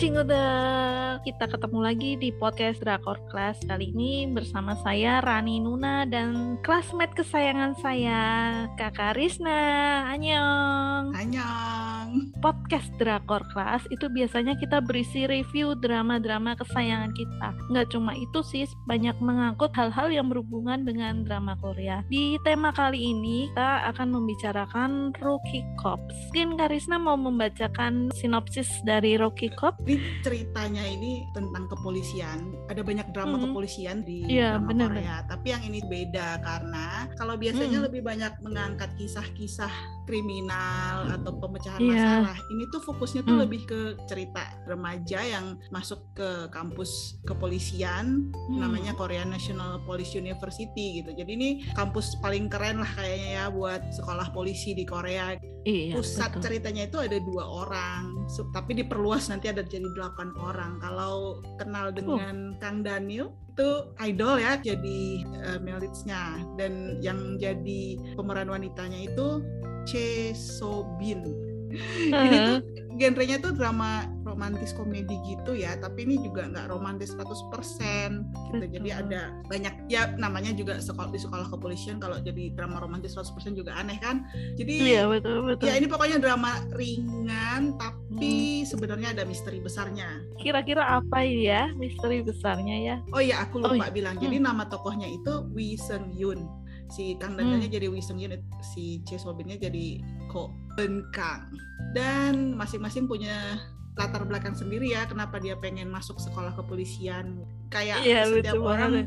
Udah kita ketemu lagi di podcast Drakor Class kali ini bersama saya Rani Nuna dan classmate kesayangan saya Kakak Risna. Annyeong. Podcast Drakor Class itu biasanya kita berisi review drama-drama kesayangan kita. Nggak cuma itu sih, banyak mengangkut hal-hal yang berhubungan dengan drama Korea. Di tema kali ini kita akan membicarakan Rookie Cops. Mungkin Kak Risna mau membacakan sinopsis dari Rookie Cop? Jadi ceritanya ini tentang kepolisian. Ada banyak drama Hmm. kepolisian di Iya, drama benar, Korea. Tapi yang ini beda karena kalau biasanya Hmm. lebih banyak mengangkat kisah-kisah kriminal atau pemecahan Iya. masalah. Ini tuh fokusnya tuh Hmm. lebih ke cerita remaja yang masuk ke kampus kepolisian Hmm. namanya Korea National Police University gitu. Jadi ini kampus paling keren lah kayaknya ya buat sekolah polisi di Korea. Iya, Pusat betul. ceritanya itu ada dua orang, tapi diperluas nanti ada jadi delapan orang. Kalau kenal dengan Kang Daniel itu idol ya jadi uh, male leads-nya. dan yang jadi pemeran wanitanya itu Che So Bin. Ini tuh genrenya tuh drama romantis komedi gitu ya, tapi ini juga nggak romantis 100% gitu. Jadi ada banyak ya namanya juga sekolah di sekolah kepolisian kalau jadi drama romantis 100% juga aneh kan. Jadi Iya, betul, betul. Ya ini pokoknya drama ringan tapi sebenarnya ada misteri besarnya. Kira-kira apa ya misteri besarnya ya? Oh iya aku Oh, lupa iya. bilang. Jadi nama tokohnya itu Wi Seung Yoon. Si Kang Danielnya jadi Wi Seung Yoon, si Che Sobinnya jadi Ko Eun Kang. Dan masing-masing punya latar belakang sendiri ya kenapa dia pengen masuk sekolah kepolisian. Kayak Iya, setiap orang banget.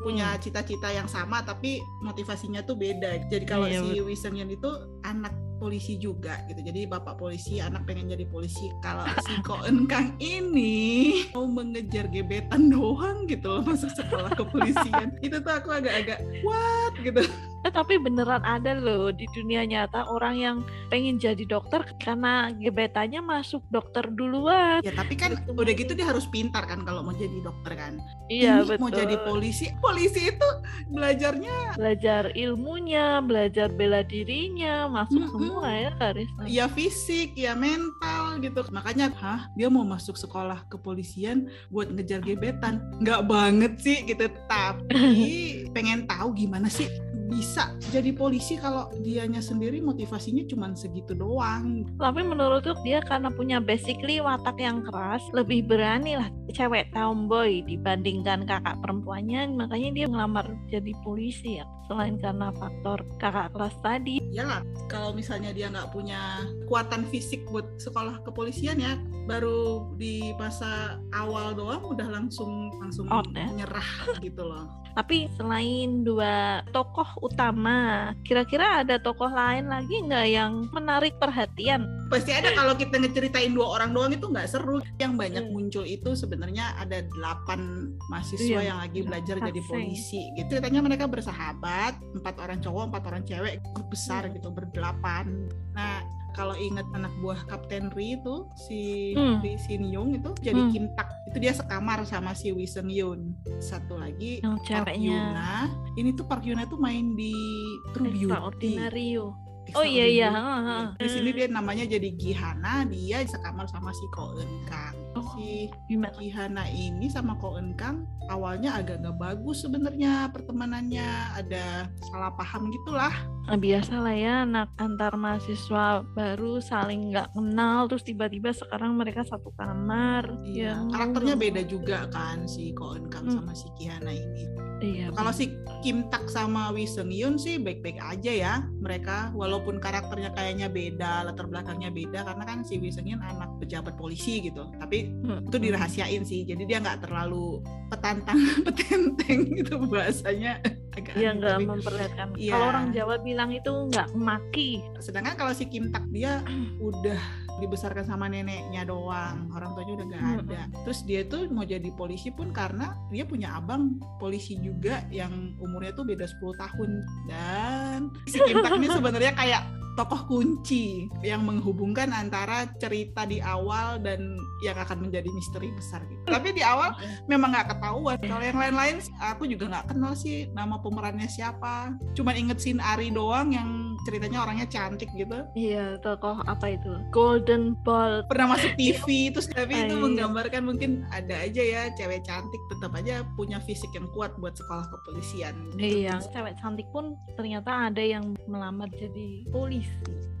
punya cita-cita yang sama tapi motivasinya tuh beda. Jadi kalau Iya, si Wi Seung Yoon itu anak polisi juga gitu. Jadi bapak polisi, anak pengen jadi polisi. Kalau si Ko Eun Kang ini mau mengejar gebetan doang gitu loh masuk sekolah kepolisian. itu tuh aku agak-agak what gitu. Eh, tapi beneran ada loh di dunia nyata orang yang pengen jadi dokter karena gebetannya masuk dokter duluan. Ya tapi kan Gitu, udah gitu dia harus pintar kan kalau mau jadi dokter kan. Iya, ini betul. mau jadi polisi. Polisi itu belajarnya belajar ilmunya, belajar bela dirinya, masuk Mm-mm. semua ya Karis. ya fisik, ya mental gitu. Makanya, hah, dia mau masuk sekolah kepolisian buat ngejar gebetan. Nggak banget sih gitu. Tapi pengen tahu gimana sih bisa jadi polisi kalau dianya sendiri motivasinya cuma segitu doang. Tapi menurutku dia karena punya basically watak yang keras, lebih berani lah cewek tomboy dibandingkan kakak perempuannya, makanya dia ngelamar jadi polisi ya. Selain karena faktor kakak kelas tadi. Iyalah, kalau misalnya dia nggak punya kekuatan fisik buat sekolah kepolisian ya, baru di masa awal doang udah langsung langsung Out ya? nyerah gitu loh. Tapi selain dua tokoh utama, kira-kira ada tokoh lain lagi nggak yang menarik perhatian? pasti ada. Kalau kita ngeceritain dua orang doang itu nggak seru. Yang banyak Hmm. muncul itu sebenarnya ada delapan mahasiswa Iya, yang lagi belajar jadi polisi gitu. Ceritanya mereka bersahabat empat orang cowok empat orang cewek grup besar Hmm. gitu berdelapan. Nah kalau ingat anak buah Kapten Ri itu si Hmm. Ri Shin Young itu jadi Hmm. Kim Tak itu dia sekamar sama si Wi Seung Yoon satu lagi Yang Park Yuna ini tuh Park Yuna tuh main di True Beauty. Oh iya iya. Heeh, Di sini dia namanya jadi Gihana, dia sekamar sama si Ko Eun Kang. Oh. Si Gimana? Gihana ini sama Ko Eun Kang awalnya agak nggak bagus sebenarnya pertemanannya, ada salah paham gitulah. Nah, biasa lah ya anak antar mahasiswa baru saling nggak kenal terus tiba-tiba sekarang mereka satu kamar Iya, Ya, karakternya beda juga kan si Ko Eun Kang Hmm. sama si Gihana ini. Iya Kalau si Kim Tak sama Wi Seung Yoon sih baik-baik aja ya mereka walaupun karakternya kayaknya beda, latar belakangnya beda karena kan si Wi Seung Yoon anak pejabat polisi gitu. Tapi Hmm. itu dirahasiain sih jadi dia nggak terlalu petantang petenteng gitu bahasanya agak aneh, nggak memperlihatkan Iya. kalau orang Jawa bilang itu nggak maki sedangkan kalau si Kim Tak dia udah dibesarkan sama neneknya doang orang tuanya udah Hmm. ada terus dia tuh mau jadi polisi pun karena dia punya abang polisi juga yang umurnya tuh beda 10 tahun dan si Kim Tak ini sebenarnya kayak tokoh kunci yang menghubungkan antara cerita di awal dan yang akan menjadi misteri besar gitu. Tapi di awal memang nggak ketahuan. Kalau yang lain-lain aku juga nggak kenal sih nama pemerannya siapa. Cuman inget Sin Ari doang yang ceritanya orangnya cantik gitu. Iya, tokoh apa itu? Golden Ball. Pernah masuk TV terus tapi itu Iya. menggambarkan mungkin ada aja ya cewek cantik tetap aja punya fisik yang kuat buat sekolah kepolisian. Iya, cewek cantik pun ternyata ada yang melamar jadi polisi.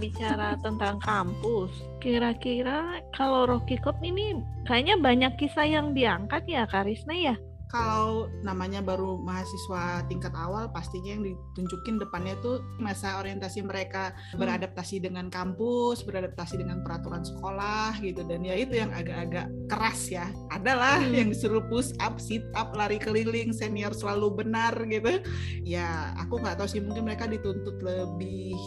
Bicara tentang kampus, kira-kira kalau Rocky Cop ini kayaknya banyak kisah yang diangkat ya, Karisna ya? Kalau namanya baru mahasiswa tingkat awal, pastinya yang ditunjukin depannya tuh masa orientasi mereka Hmm. beradaptasi dengan kampus, beradaptasi dengan peraturan sekolah gitu. Dan ya itu yang agak-agak keras ya. Adalah Hmm. yang disuruh push up, sit up, lari keliling, senior selalu benar gitu. Ya aku nggak tahu sih mungkin mereka dituntut lebih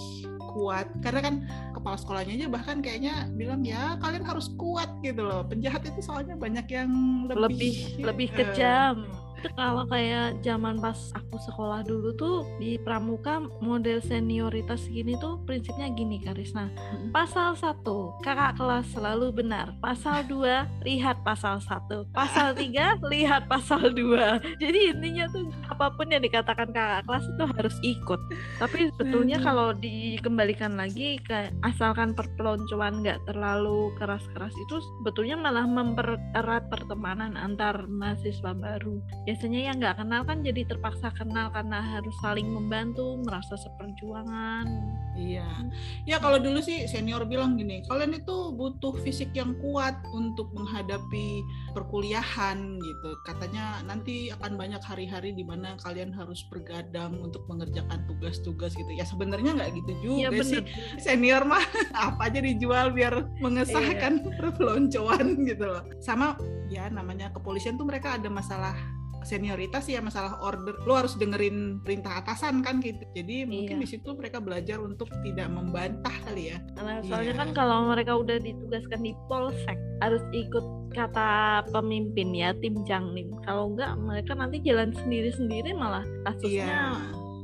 kuat karena kan kepala sekolahnya aja bahkan kayaknya bilang ya kalian harus kuat gitu loh penjahat itu soalnya banyak yang lebih lebih lebih eh, kejam. Kalau kayak zaman pas aku sekolah dulu tuh di pramuka model senioritas gini tuh prinsipnya gini Karisna. Mm. Pasal 1, kakak kelas selalu benar. Pasal 2, lihat pasal 1. Pasal 3, lihat pasal 2. Jadi intinya tuh apa pun yang dikatakan kakak kelas itu harus ikut. Tapi sebetulnya kalau dikembalikan lagi ke asalkan perpeloncoan nggak terlalu keras-keras itu sebetulnya malah mempererat pertemanan antar mahasiswa baru. Biasanya yang nggak kenal kan jadi terpaksa kenal karena harus saling membantu, merasa seperjuangan. Iya, ya kalau dulu sih senior bilang gini, kalian itu butuh fisik yang kuat untuk menghadapi perkuliahan gitu. Katanya nanti akan banyak hari-hari di mana kalian harus bergadang untuk mengerjakan tugas-tugas gitu. Ya sebenarnya nggak gitu Iya juga sih. bener. Senior mah apa aja dijual biar mengesahkan perpeloncoan gitu loh. Sama ya namanya kepolisian tuh mereka ada masalah senioritas ya masalah order lo harus dengerin perintah atasan kan gitu jadi mungkin Iya. di situ mereka belajar untuk tidak membantah kali ya Karena soalnya Iya. kan kalau mereka udah ditugaskan di polsek harus ikut kata pemimpin ya tim jangnim. Kalau enggak mereka nanti jalan sendiri-sendiri malah kasusnya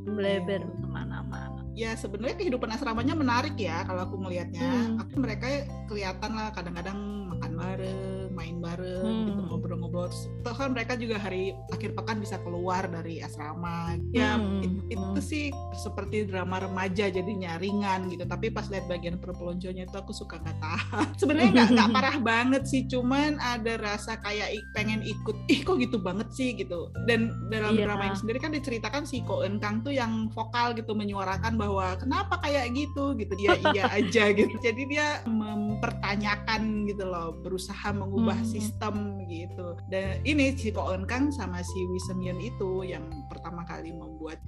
melebar Iya. ke mana-mana. ya sebenarnya kehidupan asramanya menarik ya kalau aku melihatnya Hmm. Tapi mereka kelihatan lah kadang-kadang makan bareng main bareng Hmm. Ngobrol-ngobrol Terus, toh kan mereka juga hari akhir pekan bisa keluar dari asrama. Ya Hmm. it- itu sih seperti drama remaja jadinya ringan gitu. Tapi pas lihat bagian perpelonconya itu aku suka nggak tahan. Sebenarnya nggak nggak parah banget sih cuman ada rasa kayak pengen ikut ih kok gitu banget sih? gitu. Dan dalam Iya. drama ini sendiri kan diceritakan si Ko Eun Kang tuh yang vokal gitu menyuarakan bahwa kenapa kayak gitu? gitu. Dia iya aja gitu. Jadi dia mempertanyakan gitu loh berusaha mengubah Hmm. sistem gitu dan ini si Ko Eun Kang sama si Wi Seung itu yang pertama kali membuat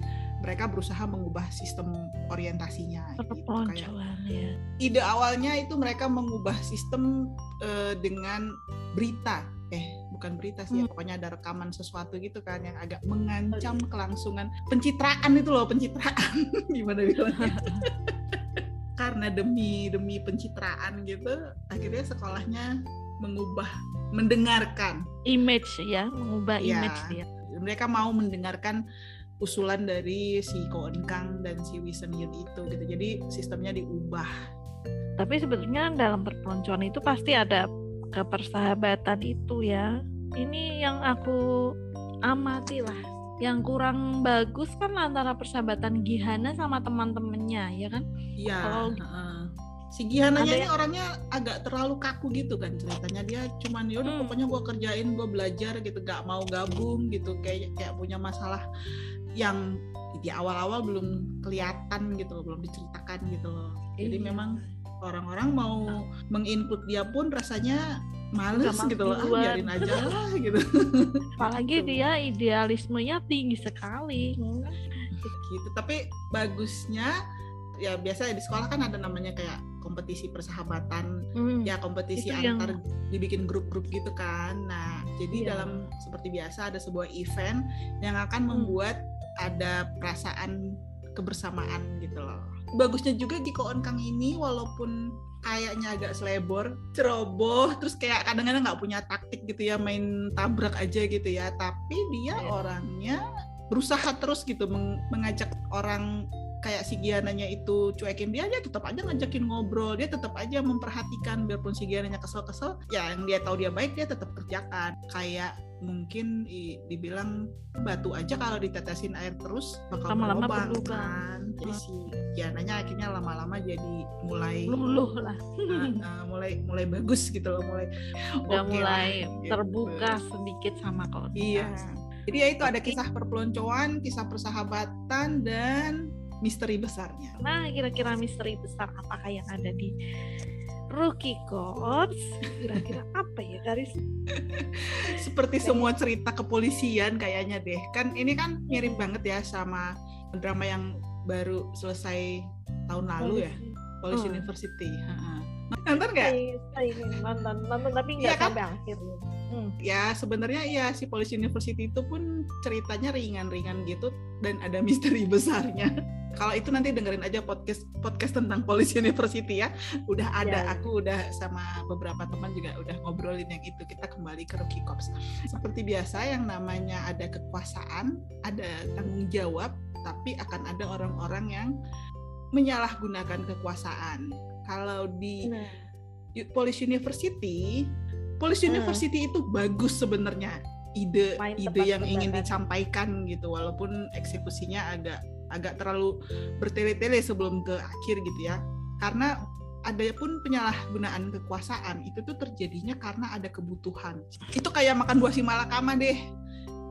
mereka berusaha mengubah sistem orientasinya gitu. kayak ya. ide awalnya itu mereka mengubah sistem eh, dengan berita eh bukan berita sih ya, Hmm. pokoknya ada rekaman sesuatu gitu kan yang agak mengancam kelangsungan pencitraan itu loh pencitraan gimana bilangnya karena demi demi pencitraan gitu akhirnya sekolahnya mengubah mendengarkan Image ya, mengubah Iya. image dia. mereka mau mendengarkan usulan dari si Ko Eun Kang dan si Wi Seung Yeon itu gitu jadi sistemnya diubah Tapi sebetulnya dalam perpeloncoan itu pasti ada kepersahabatan itu ya. Ini yang aku amati lah. Yang kurang bagus kan antara persahabatan Gihana sama teman-temannya, ya kan? Iya. Kalau- heeh. Si Gihananya ini orangnya agak terlalu kaku gitu kan ceritanya dia cuman yaudah Hmm. pokoknya gua kerjain gua belajar gitu gak mau gabung gitu kayak kayak punya masalah yang di awal-awal belum kelihatan gitu loh belum diceritakan gitu loh jadi Iya. memang orang-orang mau menginput dia pun rasanya males gitu loh ah, biarin aja lah gitu Apalagi Gitu. dia idealismenya tinggi sekali. gitu tapi bagusnya ya biasa di sekolah kan ada namanya kayak kompetisi persahabatan Hmm. ya kompetisi Itu yang- antar dibikin grup-grup gitu kan nah jadi Iya. dalam seperti biasa ada sebuah event yang akan Hmm. membuat ada perasaan kebersamaan gitu loh bagusnya juga Giko On Kang ini walaupun kayaknya agak selebor ceroboh terus kayak kadang-kadang nggak punya taktik gitu ya main tabrak aja gitu ya tapi dia Iya. orangnya berusaha terus gitu meng- mengajak orang kayak si Giananya itu cuekin dia dia tetap aja ngajakin ngobrol. Dia tetap aja memperhatikan biarpun si Giananya kesel-kesel ya yang dia tahu dia baik dia tetap kerjakan. Kayak mungkin dibilang batu aja kalau ditetesin air terus bakal lama-lama berlubang kan? Jadi si Giananya akhirnya lama-lama jadi mulai luluh lah. Uh, uh, mulai mulai bagus gitu loh mulai udah oke mulai lah, gitu. terbuka sedikit sama kau Iya. Jadi ya itu ada kisah perpeloncoan, kisah persahabatan dan misteri besarnya. Nah, kira-kira misteri besar apakah yang ada di Rookie Courts? Kira-kira apa ya, Garis? Seperti semua cerita kepolisian kayaknya deh. Kan ini kan mirip banget ya sama drama yang baru selesai tahun lalu ya, Police Hmm. University. Ha-ha. Nonton nggak? Saya, saya ingin nonton, nonton tapi nggak Iya kan? sampai akhir. Hmm. Ya sebenarnya ya si Police University itu pun ceritanya ringan-ringan gitu dan ada misteri besarnya. Kalau itu nanti dengerin aja podcast podcast tentang Police University ya. Udah ada, Ya, ya. aku udah sama beberapa teman juga udah ngobrolin yang itu. Kita kembali ke Rookie Cops. Seperti biasa yang namanya ada kekuasaan, ada tanggung jawab, tapi akan ada orang-orang yang menyalahgunakan kekuasaan. Kalau di Nah, Police University, Police Hmm. University itu bagus sebenarnya ide Main ide yang ingin disampaikan gitu walaupun eksekusinya agak agak terlalu bertele-tele sebelum ke akhir gitu ya. Karena ada pun penyalahgunaan kekuasaan itu tuh terjadinya karena ada kebutuhan. Itu kayak makan buah si malakama deh.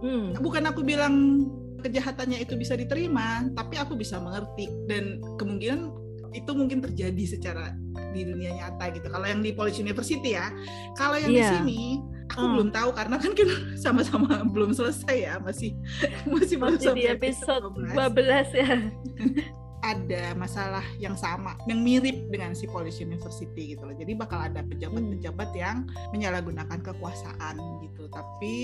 Hmm. bukan aku bilang kejahatannya itu bisa diterima, tapi aku bisa mengerti. Dan kemungkinan itu mungkin terjadi secara di dunia nyata gitu. Kalau yang di Police University ya, kalau yang di Iya. sini aku Hmm. belum tahu karena kan kita sama-sama belum selesai ya, masih masih belum Masih di sampai episode 12. 12 ya. ada masalah yang sama, yang mirip dengan si Police University gitu loh. Jadi bakal ada pejabat-pejabat yang menyalahgunakan kekuasaan gitu. Tapi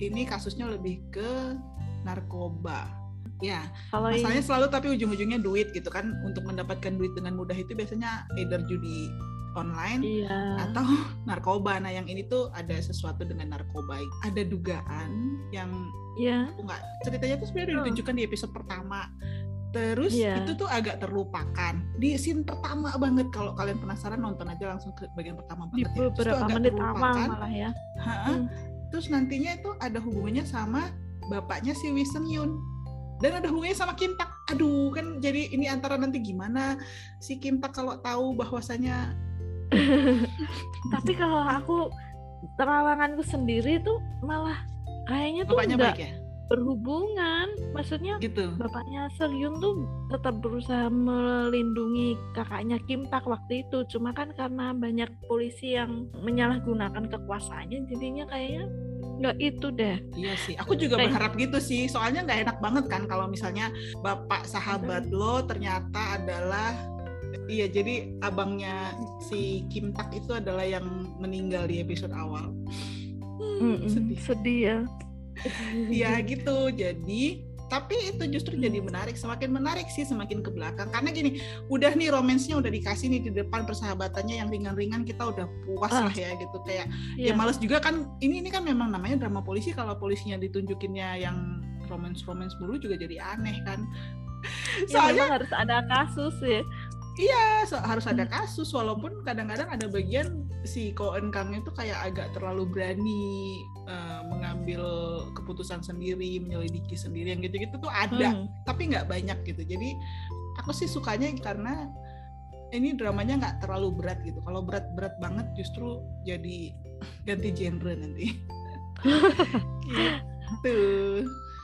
ini kasusnya lebih ke narkoba. Ya, Kalau ini masalahnya selalu tapi ujung-ujungnya duit gitu kan. Untuk mendapatkan duit dengan mudah itu biasanya either judi online iya. atau narkoba. Nah, yang ini tuh ada sesuatu dengan narkoba. Ada dugaan yang Iya. aku nggak ceritanya tuh sebenarnya udah Hmm. ditunjukkan di episode pertama terus Iya. itu tuh agak terlupakan di scene pertama banget kalau kalian penasaran nonton aja langsung ke bagian pertama Di banget ya. Terus tuh beberapa agak menit awal malah ya. Hmm. terus nantinya itu ada hubungannya sama bapaknya si Wee Seung Yoon dan ada hubungannya sama Kim Tak aduh kan jadi ini antara nanti gimana si Kim Tak kalau tahu bahwasanya Tapi kalau aku terawanganku sendiri tuh malah kayaknya tuh bapaknya nggak baik ya berhubungan. Maksudnya gitu bapaknya Seryun tuh tetap berusaha melindungi kakaknya Kim Tak waktu itu. Cuma kan karena banyak polisi yang menyalahgunakan kekuasaannya, jadinya kayaknya nggak itu deh. Iya sih, aku juga Kayak- berharap gitu sih. Soalnya nggak enak banget kan kalau misalnya bapak sahabat lo ternyata adalah iya jadi abangnya si Kim Tak itu adalah yang meninggal di episode awal. Hmm, sedih. sedih ya. Iya gitu. Jadi tapi itu justru jadi menarik, semakin menarik sih semakin ke belakang. Karena gini, udah nih romansnya udah dikasih nih di depan persahabatannya yang ringan-ringan kita udah puas Ah. lah ya gitu kayak ya Iya. males juga kan ini ini kan memang namanya drama polisi kalau polisinya ditunjukinnya yang romance romance dulu juga jadi aneh kan Ya, soalnya memang harus ada kasus ya. Ya, so- harus ada kasus walaupun kadang-kadang ada bagian si Ko Eun Kang itu kayak agak terlalu berani eh, mengambil keputusan sendiri menyelidiki sendiri yang gitu-gitu tuh ada Hmm. tapi nggak banyak gitu. Jadi aku sih sukanya karena ini dramanya nggak terlalu berat gitu. Kalau berat-berat banget justru jadi ganti genre nanti. Gitu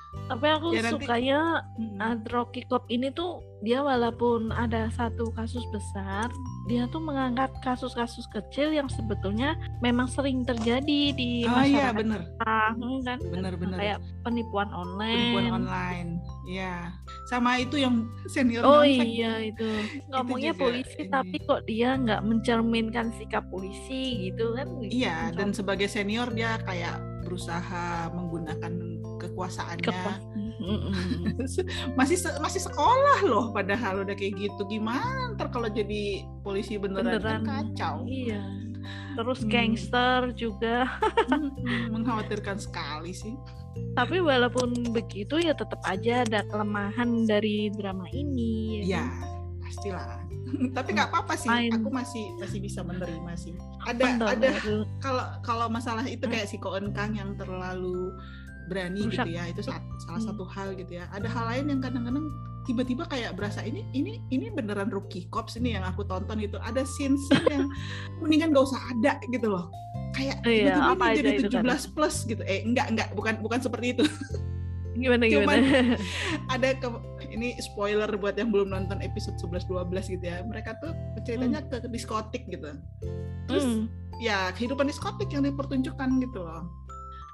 Tapi aku Ya, nanti- sukanya Mm-mm. uh, Rocky Cop ini tuh dia walaupun ada satu kasus besar, dia tuh mengangkat kasus-kasus kecil yang sebetulnya memang sering terjadi di oh iya masyarakat bener kita, hmm, kan? bener-bener Kayak penipuan online. penipuan online ya sama itu yang senior Oh nyontek. iya itu ngomongnya juga polisi ini. tapi kok dia nggak mencerminkan sikap polisi gitu kan? iya dan Mencoba sebagai senior dia kayak berusaha menggunakan kekuasaannya masih se- masih sekolah loh padahal udah kayak gitu gimana ntar kalau jadi polisi beneran, kan Beneran. kacau Iya. terus Hmm. gangster juga. Mm-mm, mengkhawatirkan sekali sih. Tapi walaupun begitu ya tetap aja ada kelemahan dari drama ini. Iya, kan? pastilah. Tapi nggak apa-apa sih, Fine. aku masih masih bisa menerima sih. Ada Bener, ada kalau kalau masalah itu Hmm. kayak si Ko Eun Kang yang terlalu berani Rusak. gitu ya, itu sa- salah Hmm. satu hal gitu ya. Ada hal lain yang kadang-kadang tiba-tiba kayak berasa ini ini ini beneran rookie cops ini yang aku tonton gitu. Ada scene-scene yang mendingan gak usah ada gitu loh. Kayak Iya, tiba-tiba apa ini jadi itu 17 plus gitu. Eh enggak enggak bukan bukan seperti itu. Gimana gimana? Cuman- ada ke, ini spoiler buat yang belum nonton episode 11 12 gitu ya. Mereka tuh ceritanya ke diskotik gitu. Terus Hmm. ya kehidupan diskotik yang dipertunjukkan gitu loh.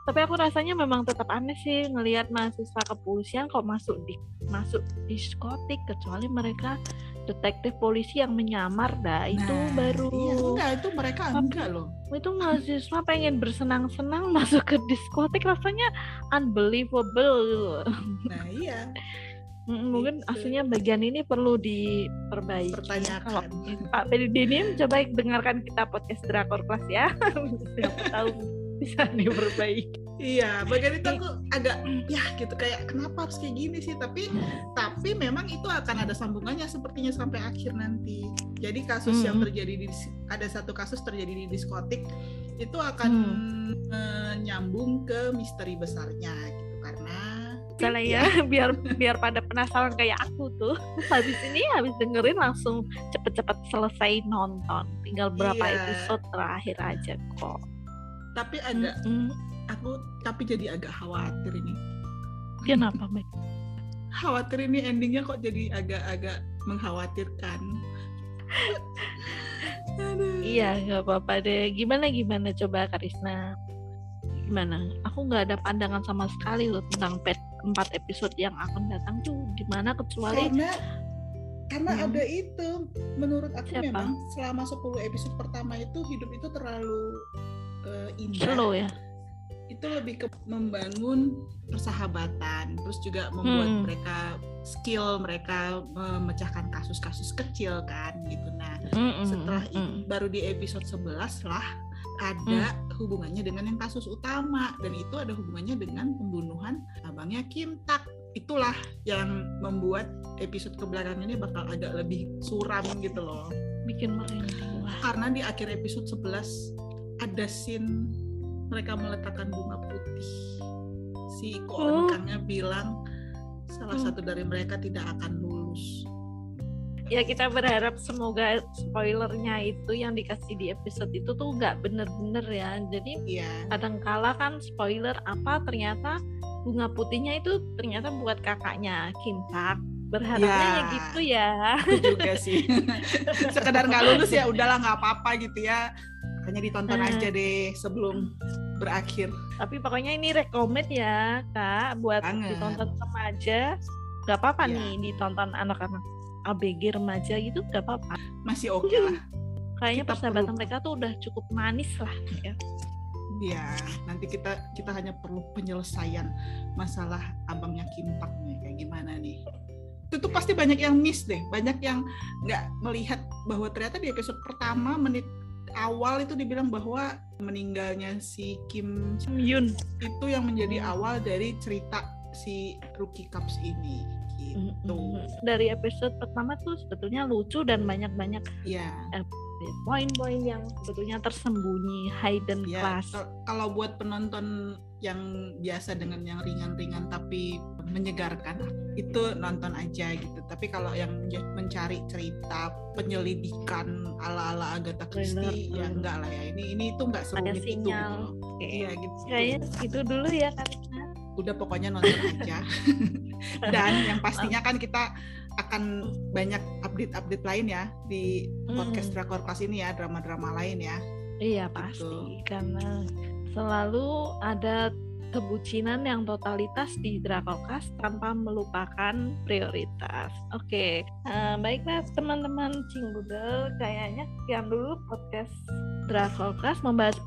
Tapi aku rasanya memang tetap aneh sih ngelihat mahasiswa kepolisian kok masuk di masuk diskotik kecuali mereka detektif polisi yang menyamar dah itu Nah, baru Iya, enggak itu mereka Tapi- enggak loh. itu mahasiswa pengen bersenang-senang masuk ke diskotik rasanya unbelievable. Nah, iya. Mungkin Gitu. aslinya bagian ini perlu diperbaiki. Pertanyakan. Kalau Pak Pedidini coba dengarkan kita podcast Drakor Class ya. Siapa tahu bisa diperbaiki. Iya, bagian itu aku agak ya gitu kayak kenapa harus kayak gini sih? Tapi tapi memang itu akan ada sambungannya sepertinya sampai akhir nanti. Jadi kasus yang Hmm. terjadi di ada satu kasus terjadi di diskotik itu akan eh, nyambung ke misteri besarnya gitu karena Misalnya ya, biar biar pada penasaran kayak aku tuh. Habis ini habis dengerin langsung cepet-cepet selesai nonton. Tinggal berapa Iya. episode terakhir aja kok. Tapi agak Mm-mm. aku tapi jadi agak khawatir ini. Kenapa, Mbak? Khawatir ini endingnya kok jadi agak-agak mengkhawatirkan. Aduh. Iya, nggak apa-apa deh. Gimana gimana coba Karisna? Gimana? Aku nggak ada pandangan sama sekali loh tentang pet empat episode yang akan datang tuh gimana kecuali karena karena Hmm. ada itu menurut aku Siapa? memang selama 10 episode pertama itu hidup itu terlalu eh, indah slow ya. itu lebih ke membangun persahabatan terus juga membuat Hmm. mereka skill mereka memecahkan kasus-kasus kecil kan gitu. Nah Mm-mm, setelah itu mm. baru di episode 11 lah ada hubungannya dengan yang kasus utama. Dan itu ada hubungannya dengan pembunuhan abangnya Kim Tak. Itulah yang membuat episode kebelakangan ini bakal agak lebih suram gitu loh. Bikin merinding karena di akhir episode 11 ada scene mereka meletakkan bunga putih si Ko Oh. Bilang salah Hmm. satu dari mereka tidak akan lulus Ya kita berharap semoga spoilernya itu yang dikasih di episode itu tuh nggak bener-bener ya. Jadi iya kadangkala kan spoiler apa ternyata bunga putihnya itu ternyata buat kakaknya Kim Tak. Berharapnya Ya. ya gitu ya. itu juga sih sekedar nggak lulus ya udahlah nggak apa-apa gitu ya hanya ditonton Eh. aja deh sebelum berakhir Tapi pokoknya ini recommend ya kak buat Banget. ditonton remaja. Gak apa-apa Iya. nih ditonton anak-anak ABG remaja gitu gak apa-apa. masih oke lah Kayaknya Kita persahabatan perlu- mereka tuh udah cukup manis lah ya. ya nanti kita kita hanya perlu penyelesaian masalah abangnya Kim Tak nih kayak gimana nih itu tuh pasti banyak yang miss deh banyak yang nggak melihat bahwa ternyata di episode pertama menit awal itu dibilang bahwa meninggalnya si Kim Yun. itu yang menjadi Hmm. awal dari cerita si Rookie Cups ini gitu Mm-mm. Dari episode pertama tuh sebetulnya lucu dan banyak-banyak ya poin-poin yang sebetulnya tersembunyi hidden ya class. kal- kalau buat penonton yang biasa dengan yang ringan-ringan tapi menyegarkan itu nonton aja gitu. Tapi kalau yang mencari cerita penyelidikan ala-ala Agatha Thriller, Christie ya thriller. enggak lah ya. Ini ini tuh enggak serumit itu gitu iya gitu. Kayaknya itu dulu ya Karina. udah pokoknya nonton aja. Dan yang pastinya kan kita akan banyak update-update lain ya di podcast. Drakor Class ini ya drama-drama lain ya. Iya pasti. Karena selalu ada kebucinan yang totalitas di Drakokas tanpa melupakan prioritas. Oke, eh, baiklah teman-teman Cingbudel, kayaknya sekian dulu podcast Drakokas membahas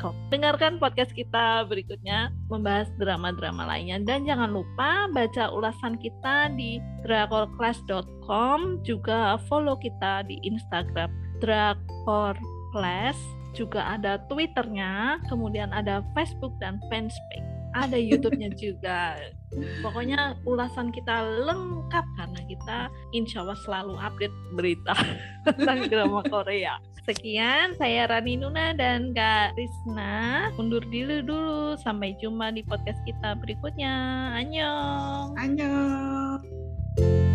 Cop. Dengarkan podcast kita berikutnya membahas drama-drama lainnya dan jangan lupa baca ulasan kita di drakorclass.com juga follow kita di Instagram Drakor Class juga ada Twitternya, kemudian ada Facebook dan fanspage. Ada YouTube-nya juga. Pokoknya ulasan kita lengkap karena kita insya Allah selalu update berita tentang drama Korea. Sekian, saya Rani Nuna dan Kak Risna. Undur diri dulu. Sampai jumpa di podcast kita berikutnya. Annyeong. Annyeong.